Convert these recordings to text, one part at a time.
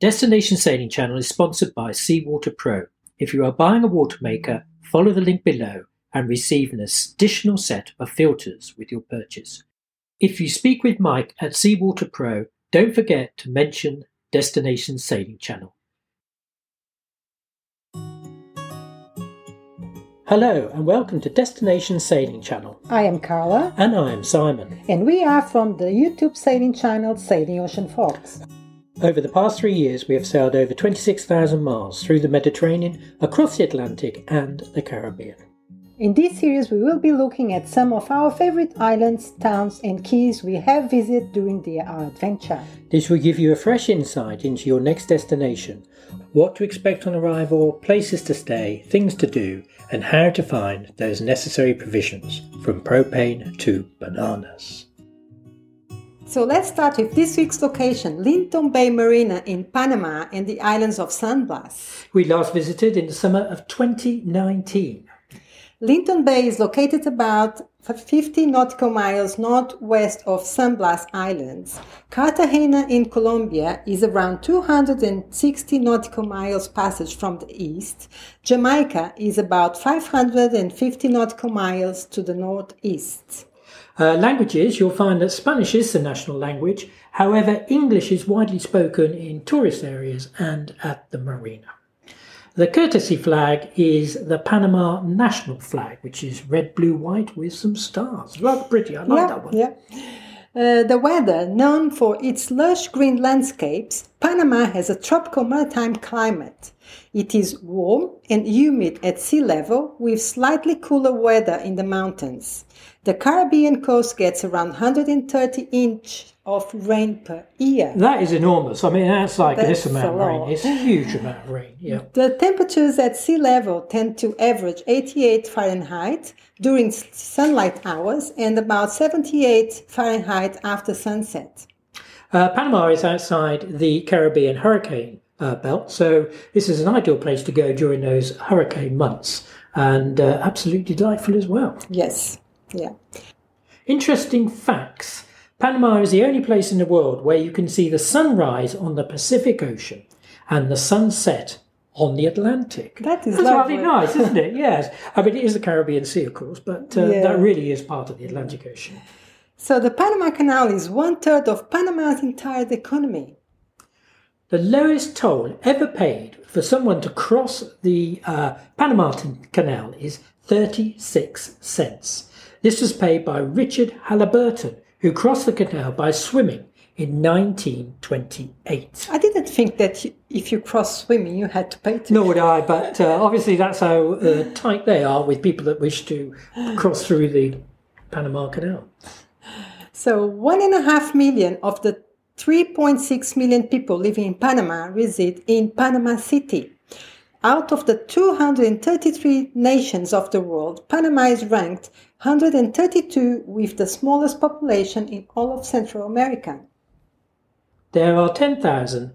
Destination Sailing Channel is sponsored by Seawater Pro. If you are buying a water maker, follow the link below and receive an additional set of filters with your purchase. If you speak with Mike at Seawater Pro, don't forget to mention Destination Sailing Channel. Hello and welcome to Destination Sailing Channel. I am Carla. And I am Simon. And we are from the YouTube sailing channel Sailing Ocean Fox. Over the past three years, we have sailed over 26,000 miles through the Mediterranean, across the Atlantic, and the Caribbean. In this series, we will be looking at some of our favorite islands, towns, and keys we have visited during the, our adventure. This will give you a fresh insight into your next destination, what to expect on arrival, places to stay, things to do, and how to find those necessary provisions, from propane to bananas. So let's start with this week's location, Linton Bay Marina in Panama and the islands of San Blas. We last visited in the summer of 2019. Linton Bay is located about 50 nautical miles northwest of San Blas Islands. Cartagena in Colombia is around 260 nautical miles passage from the east. Jamaica is about 550 nautical miles to the northeast. Uh, languages, you'll find that Spanish is the national language. However, English is widely spoken in tourist areas and at the marina. The courtesy flag is the Panama national flag, which is red, blue, white with some stars. Rather pretty. I like yeah, that one. Yeah. Uh, the weather, known for its lush green landscapes, Panama has a tropical maritime climate. It is warm and humid at sea level with slightly cooler weather in the mountains. The Caribbean coast gets around 130 inch of rain per year. That is enormous. I mean, that's like That's this amount of rain. It's a huge amount of rain. Yeah. The temperatures at sea level tend to average 88 Fahrenheit during sunlight hours and about 78 Fahrenheit after sunset. Uh, Panama is outside the Caribbean hurricane uh, belt, so this is an ideal place to go during those hurricane months and uh, absolutely delightful as well. Yes, yeah. Interesting facts Panama is the only place in the world where you can see the sunrise on the Pacific Ocean and the sunset on the Atlantic. That is That's lovely. nice, isn't it? Yes. I mean, it is the Caribbean Sea, of course, but uh, Yeah. that really is part of the Atlantic Ocean. So the Panama Canal is one third of Panama's entire economy. The lowest toll ever paid for someone to cross the uh, Panama Canal is 36 cents. This was paid by Richard Halliburton, who crossed the canal by swimming in 1928. I didn't think that if you cross swimming, you had to pay to. Nor would I, but uh, obviously that's how uh, tight they are with people that wish to cross through the Panama Canal. So one and a half million of the 3.6 million people living in Panama reside in Panama City. Out of the 233 nations of the world, Panama is ranked 132 with the smallest population in all of Central America. There are 10,000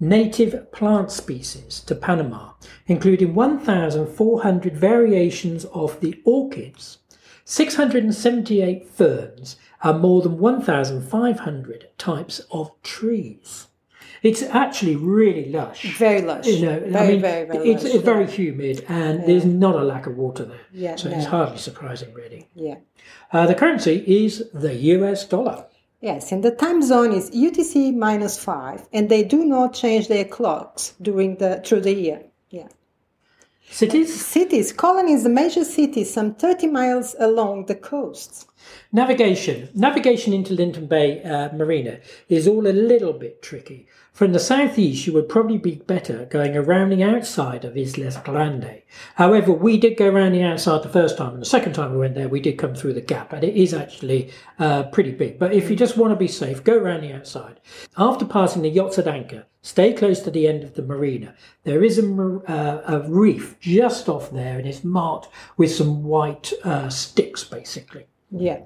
native plant species to Panama, including 1,400 variations of the orchids, 678 ferns, and more than 1,500 types of trees. It's actually really lush. Very lush. You know, very, I mean, very, very it's, lush. it's very yeah. humid and there's not a lack of water there. Yeah, so it's hardly surprising, really. Yeah. Uh, the currency is the US dollar. Yes, and the time zone is UTC minus five, and they do not change their clocks during the through the year. Yeah. Cities, Cities. Colony is a major city, some 30 miles along the coast. Navigation. Navigation into Linton Bay uh, Marina is all a little bit tricky. From the southeast, you would probably be better going around the outside of Islas Grande. However, we did go around the outside the first time, and the second time we went there, we did come through the gap, and it is actually uh, pretty big. But if you just want to be safe, go around the outside. After passing the yachts at anchor, stay close to the end of the marina. There is a, uh, a reef just off there, and it's marked with some white uh, sticks, basically. Yeah.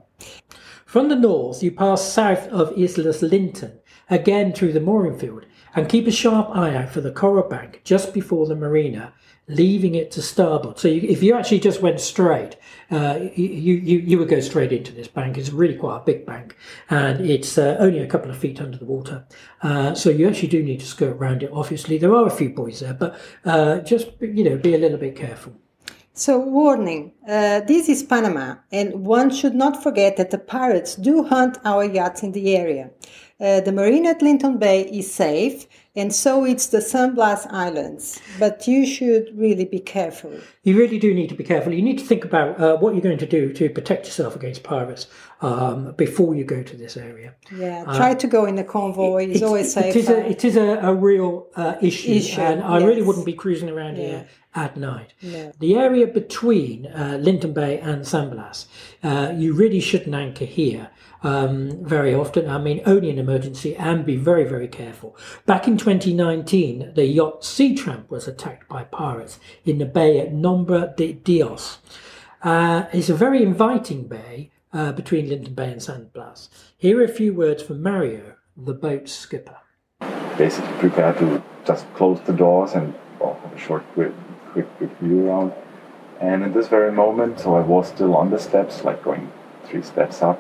From the north, you pass south of Islas Linton, again through the mooring field, and keep a sharp eye out for the coral bank just before the marina, leaving it to starboard. So you, if you actually just went straight, uh, you, you, you would go straight into this bank. It's really quite a big bank and it's uh, only a couple of feet under the water. Uh, so you actually do need to skirt around it. Obviously, there are a few buoys there, but uh, just, you know, be a little bit careful. So, warning uh, this is Panama, and one should not forget that the pirates do hunt our yachts in the area. Uh, the marina at Linton Bay is safe, and so it's the San Blas Islands. But you should really be careful. You really do need to be careful. You need to think about uh, what you're going to do to protect yourself against pirates um, before you go to this area. Yeah, try to go in a convoy. It's, always safe. It is a, it is a, a real uh, issue, Issue, and I really wouldn't be cruising around Yeah. here at night. No. The area between uh, Linton Bay and San Blas, uh, you really shouldn't anchor here. Um, very often, I mean, only in emergency, and be very, very careful. Back in 2019, the yacht Sea Tramp was attacked by pirates in the bay at Nombre de Dios. Uh, it's a very inviting bay uh, between Linton Bay and San Blas. Here are a few words from Mario, the boat's skipper. basically prepare to just close the doors and well, have a short, quick, quick, quick view around. And in this very moment, so I was still on the steps, like going three steps up,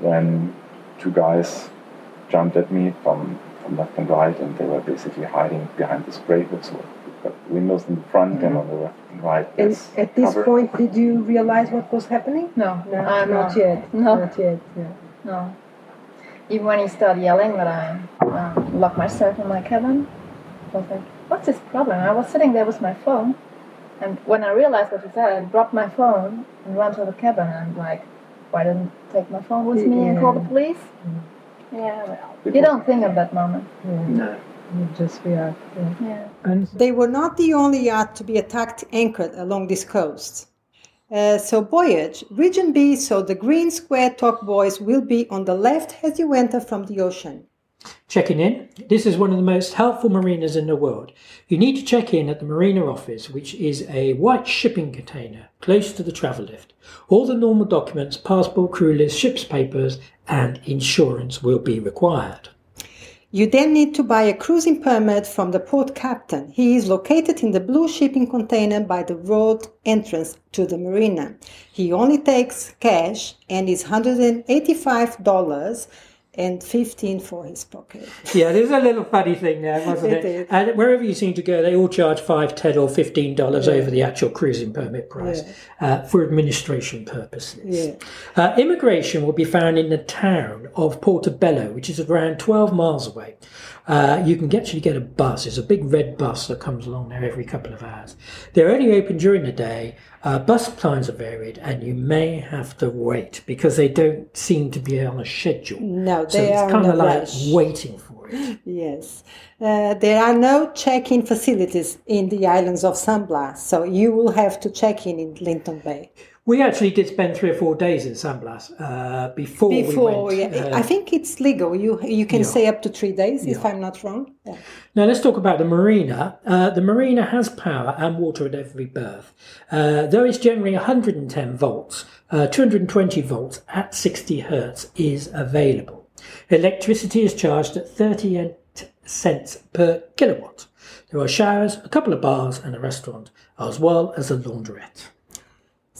when two guys jumped at me from, from left and right, and they were basically hiding behind the spray hood. So we've got windows in the front and on the left and right. And at this cover. point, did you realize what was happening? No, No, I'm not not. yet. No. Not yet. Yeah. No. Even when he started yelling that I um, locked myself in my cabin, I was like, what's his problem? I was sitting there with my phone, and when I realized what he said, I dropped my phone and ran to the cabin and like, why didn't I take my phone with me and call the police? Yeah, well, you don't think of that moment. yeah. No. You just react. Yeah. Yeah. And They were not the only yacht to be attacked anchored along this coast. Uh, so buoyage, region B, so the green square top buoys will be on the left as you enter from the ocean. Checking in. This is one of the most helpful marinas in the world. You need to check in at the marina office, which is a white shipping container close to the travel lift. All the normal documents, passport, crew list, ship's papers, and insurance will be required. You then need to buy a cruising permit from the port captain. He is located in the blue shipping container by the road entrance to the marina. He only takes cash and is $185 and 15 for his pocket. Yeah, there's a little funny thing there, wasn't It it? And wherever you seem to go, they all charge five, ten, or fifteen dollars over the actual cruising permit price uh, for administration purposes. Yeah. Uh, immigration will be found in the town of Portobello, which is around 12 miles away. Uh, you can actually get a bus. It's a big red bus that comes along there every couple of hours. They're only open during the day. Uh, bus times are varied, and you may have to wait because they don't seem to be on a schedule. No, So they it's are kind of like rush. waiting for it. Yes. Uh, there are no check-in facilities in the islands of San Blas, so you will have to check in in Linton Bay. We actually did spend three or four days in San Blas uh, before, Before, we went. yeah, uh, I think it's legal. You you can yeah. stay up to three days, if I'm not wrong. Yeah. Now let's talk about the marina. Uh, the marina has power and water at every berth. Uh, though it's generally 110 volts, uh, 220 volts at 60 hertz is available. Electricity is charged at 38 cents per kilowatt. There are showers, a couple of bars, and a restaurant, as well as a laundrette.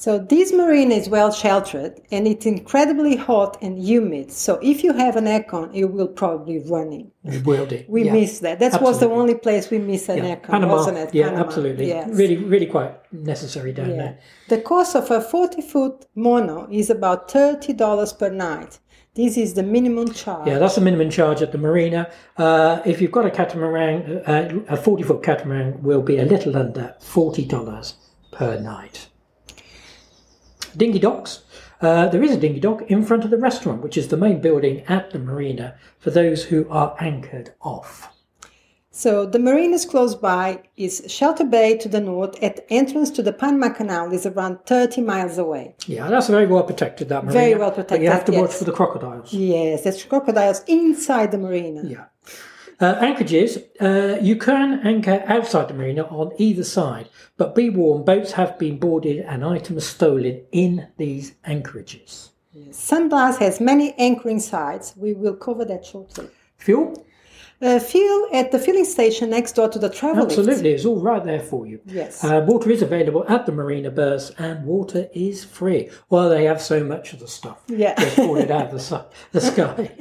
So this marina is well sheltered and it's incredibly hot and humid. So if you have an aircon, you will probably running. It will do. We yeah. miss that. That was the only place we miss an Yeah, aircon, Panama. wasn't it? Yeah, Panama. absolutely. Yes. Really, really quite necessary down Yeah. there. The cost of a 40 foot mono is about $30 per night. This is the minimum charge. Yeah, that's the minimum charge at the marina. Uh, if you've got a catamaran, uh, a 40 foot catamaran will be a little under $40 per night. Dinghy docks. Uh, there is a dinghy dock in front of the restaurant, which is the main building at the marina for those who are anchored off. So the marina is close by is Shelter Bay to the north. At entrance to the Panama Canal is around 30 miles away. Yeah, that's very well protected, that marina. Very well But you have to protected, watch yes. for the crocodiles. Yes, there's crocodiles inside the marina. Yeah. Uh, anchorages, uh, you can anchor outside the marina on either side, but be warned, boats have been boarded and items stolen in these anchorages. San Blas has many anchoring sites. We will cover that shortly. Fuel? Uh, fuel at the filling station next door to the travel lift. Absolutely, it's all right there for you. Yes. Uh, water is available at the Marina Berths, and water is free. Well, they have so much of the stuff. Yeah. They poured it out of the, su- the sky.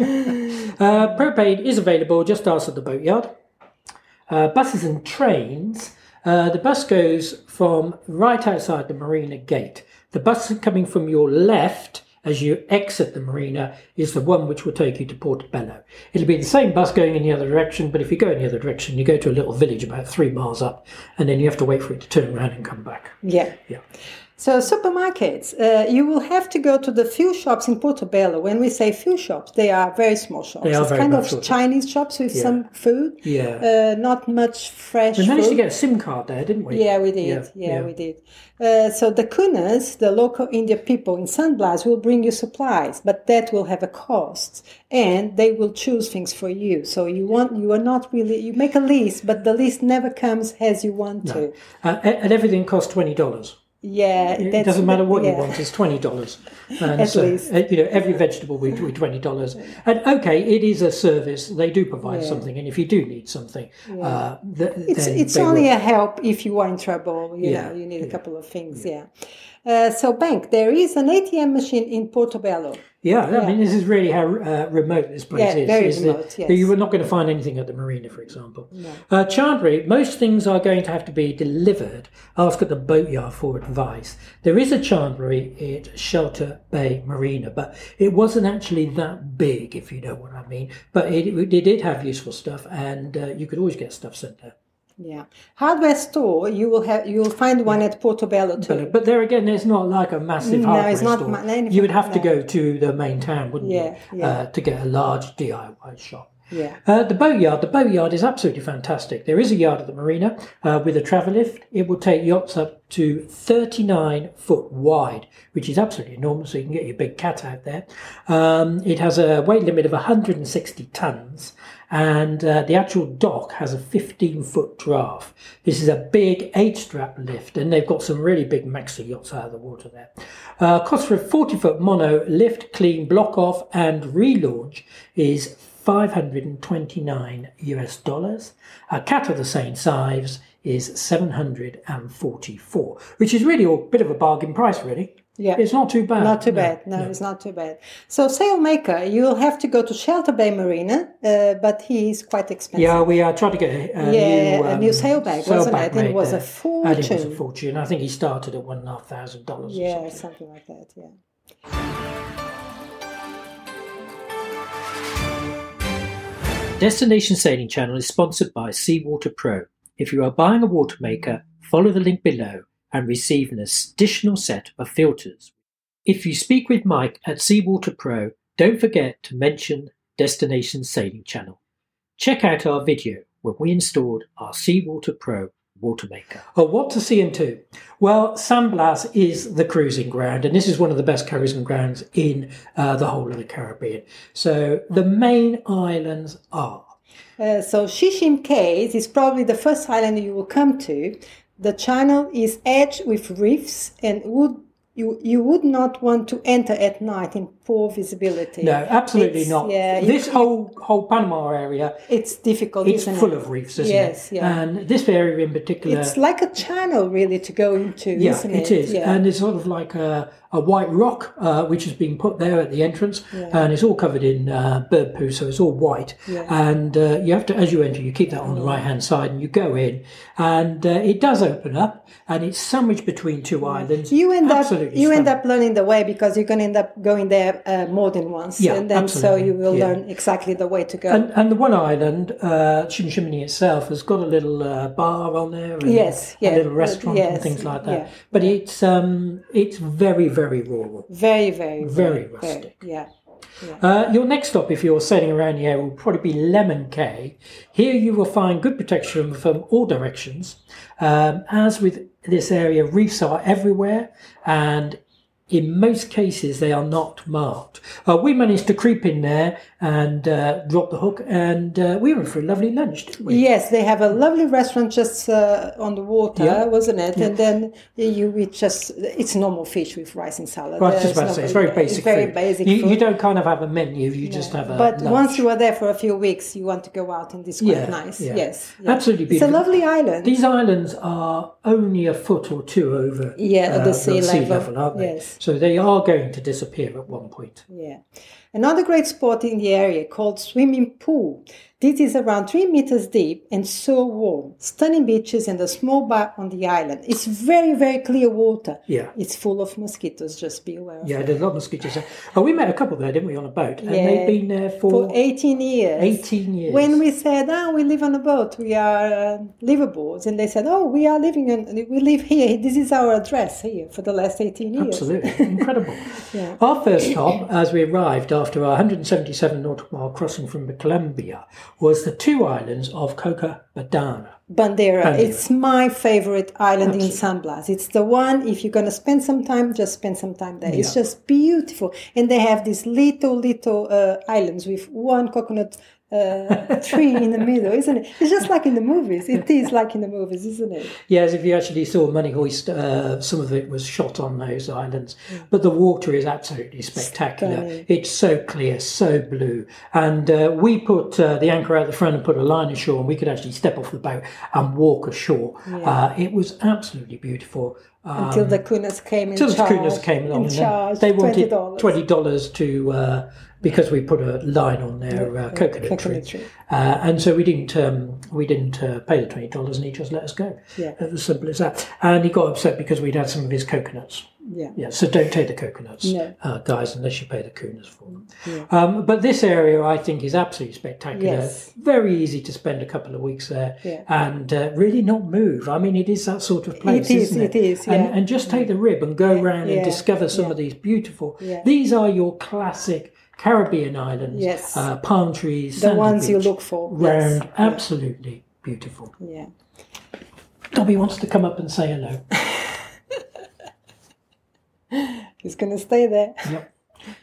uh, propane is available just outside the boatyard. Uh, buses and trains. Uh, the bus goes from right outside the marina gate. The bus coming from your left as you exit the marina is the one which will take you to Portobello. It'll be the same bus going in the other direction, but if you go in the other direction, you go to a little village about three miles up, and then you have to wait for it to turn around and come back. Yeah. Yeah. So supermarkets, uh, you will have to go to the few shops in Portobello. When we say few shops, they are very small shops. They are it's very kind of sort of- Chinese shops with some food. Yeah. Uh, not much fresh we managed food. to get a SIM card there, didn't we? Yeah, we did. Yeah, we did. Uh, so the Kunas, the local Indian people in San Blas, will bring you supplies, but that will have a cost, and they will choose things for you. So you want you are not really you make a list, but the list never comes as you want to. Uh, and everything costs twenty dollars. Yeah, It doesn't matter what you want; it's twenty dollars. And At so, uh, you know, every vegetable will be twenty dollars. And okay, it is a service; they do provide Yeah. something. And if you do need something, uh, th- It's it's only will. a help if you are in trouble. You Yeah, know, you need a couple of things. Yeah. Uh, so bank, there is an ATM machine in Portobello. Yeah, I mean, this is really how uh, remote this place Yeah, is. very is remote, yes. You were not going to find anything at the marina, for example. Uh, chandlery, most things are going to have to be delivered. Ask at the boatyard for advice. There is a chandlery at Shelter Bay Marina, but it wasn't actually that big, if you know what I mean. But it, it did have useful stuff, and uh, you could always get stuff sent there. Yeah, hardware store. You will have you will find one at Portobello too. But, but there again, it's not like a massive No, hardware it's not store. ma- you would have to go to the main town, wouldn't Yeah, you, yeah. Uh, to get a large DIY shop. Yeah. Uh, the boatyard. The boatyard is absolutely fantastic. There is a yard at the marina uh, with a travel lift. It will take yachts up to 39 foot wide, which is absolutely enormous. So you can get your big cat out there. Um, it has a weight limit of 160 tons, and uh, the actual dock has a 15 foot draft. This is a big eight strap lift, and they've got some really big maxi yachts out of the water there. Uh, cost for a 40 foot mono lift, clean, block off, and relaunch is 529 US dollars. A cat of the same size is 744, which is really a bit of a bargain price, really. Yeah. It's not too bad. Not too No, bad. No, it's not too bad. So sailmaker, you'll have to go to Shelter Bay Marina, uh, but he is quite expensive. Yeah, we uh, tried to get a, a Yeah, new, a um, new sailbag, wasn't sailbag it? It was a there. And it was a fortune. fortune. I think he started at one and a half thousand dollars. or Yeah, something. something like that. Yeah. Destination Sailing Channel is sponsored by Seawater Pro. If you are buying a water maker, follow the link below and receive an additional set of filters. If you speak with Mike at Seawater Pro, don't forget to mention Destination Sailing Channel. Check out our video where we installed our Seawater Pro water maker. Oh, what to see and do? Well, San Blas is the cruising ground, and this is one of the best cruising grounds in uh, the whole of the Caribbean. So the main islands are Uh, so Shishim Cays is probably the first island you will come to. The channel is edged with reefs and would you you would not want to enter at night in poor visibility. No, absolutely It's- not. Yeah, this you- whole whole Panama area, it's difficult. it's full it? of reefs, isn't Yes, it? yeah. And this area in particular, It's like a channel really to go into, yeah, isn't it it? is, Yeah. and it's sort of like a, a white rock uh, which has been put there at the entrance, and it's all covered in uh, bird poo, so it's all white. Yeah. And uh, you have to, as you enter, you keep that on the right hand side, and you go in, and uh, it does open up, and it's sandwiched between two islands. you end up Absolutely you end up learning the way because you're going to end up going there uh, more than once, Yeah, and then so you will yeah. learn exactly the way to go. And, and the one island, uh, itself, has got a little uh, bar on there, and Yes, yeah, a little restaurant yes, and things like that. yeah. But it's um, it's very very rural. very, very, Very rustic. yeah. Uh, your next stop, if you're sailing around the area, will probably be Lemon Cay. Here you will find good protection from all directions. Um, as with this area, reefs are everywhere, and in most cases they are not marked. Uh, we managed to creep in there and uh, drop the hook, and uh, we went for a lovely lunch, didn't we? Yes, they have a lovely restaurant just uh, on the water, Yeah. wasn't it? And then you eat just it's normal fish with rice and salad. Well, I was just about to say, it's very basic very food. basic you, food. you don't kind of have a menu, you just have a but lunch. once you are there for a few weeks, you want to go out, and it's quite Yeah, nice. yeah. Yes, yeah. Absolutely It's a lovely island. These islands are only a foot or two over Yeah, uh, the sea level. aren't they? Yes. So they are going to disappear at one point. Yeah. Another great spot in the area called Swimming Pool. This is around three meters deep and so warm. Stunning beaches and a small bar on the island. It's very, very clear water. Yeah. It's full of mosquitoes, just be aware Yeah, there's a lot of mosquitoes. Oh, we met a couple there, didn't we, on a boat? And Yeah. they've been there for, For 18 years. 18 years. When we said, oh, we live on a boat, we are uh, liveaboards, and they said, oh, we are living in, we live here, this is our address here for the last 18 years. Absolutely. Incredible. Yeah. Our first stop, as we arrived after our 177 nautical mile crossing from the Colombia, was the two islands of Coca Badana. Bandera. Bandera. It's my favorite island in San Blas. It's the one, if you're going to spend some time, just spend some time there. It's just beautiful. And they have these little, little uh, islands with one coconut uh, tree in the middle, isn't it? It's just like in the movies. It is like in the movies, isn't it? Yes, if you actually saw Money Heist, uh, some of it was shot on those islands. But the water is absolutely spectacular. Stunning. It's so clear, so blue. And uh, we put uh, the anchor out the front and put a line ashore, and we could actually step off the boat and walk ashore. Uh, it was absolutely beautiful. Um, Until the Kunas came in Till the charge. came along, in charge, they wanted $20. twenty dollars to uh, because we put a line on their uh, coconut, coconut tree, tree. Uh, and so we didn't um, we didn't uh, pay the twenty dollars, and he just let us go. Yeah. it was simple as that. And he got upset because we'd had some of his coconuts. Yeah. Yeah, so don't take the coconuts, No. uh, guys, unless you pay the Kunas for them. Um, but this area, I think, is absolutely spectacular. Yes. Very easy to spend a couple of weeks there Yeah. and uh, really not move. I mean, it is that sort of place, It is, isn't it? it is, And, yeah. and just take the rib and go around yeah, and discover some yeah. of these beautiful. Yeah. These are your classic Caribbean islands. Yes. Uh, palm trees, The ones you look for. Round, Yes. absolutely beautiful. Yeah. Dobby wants to come up and say hello. He's going to stay there. Yep.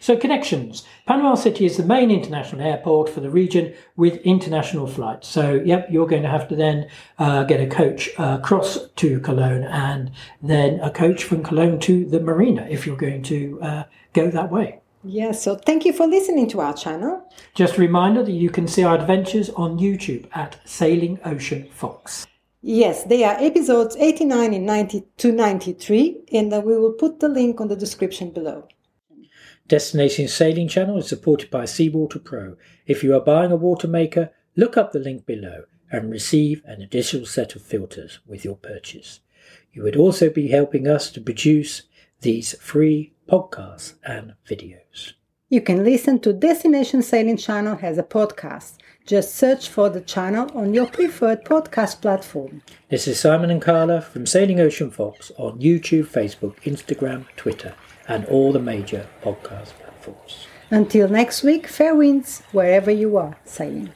So connections. Panama City is the main international airport for the region with international flights. So yep, you're going to have to then uh, get a coach uh, across to Colón and then a coach from Colón to the marina if you're going to uh, go that way. Yeah, so thank you for listening to our channel. Just a reminder that you can see our adventures on YouTube at Sailing Ocean Fox. Yes, they are episodes 89 and 90 to 93, and uh, we will put the link on the description below. Destination Sailing Channel is supported by Seawater Pro. If you are buying a water maker, look up the link below and receive an additional set of filters with your purchase. You would also be helping us to produce these free podcasts and videos. You can listen to Destination Sailing Channel as a podcast. Just search for the channel on your preferred podcast platform. This is Simon and Carla from Sailing Ocean Fox on YouTube, Facebook, Instagram, Twitter, and all the major podcast platforms. Until next week, fair winds wherever you are sailing.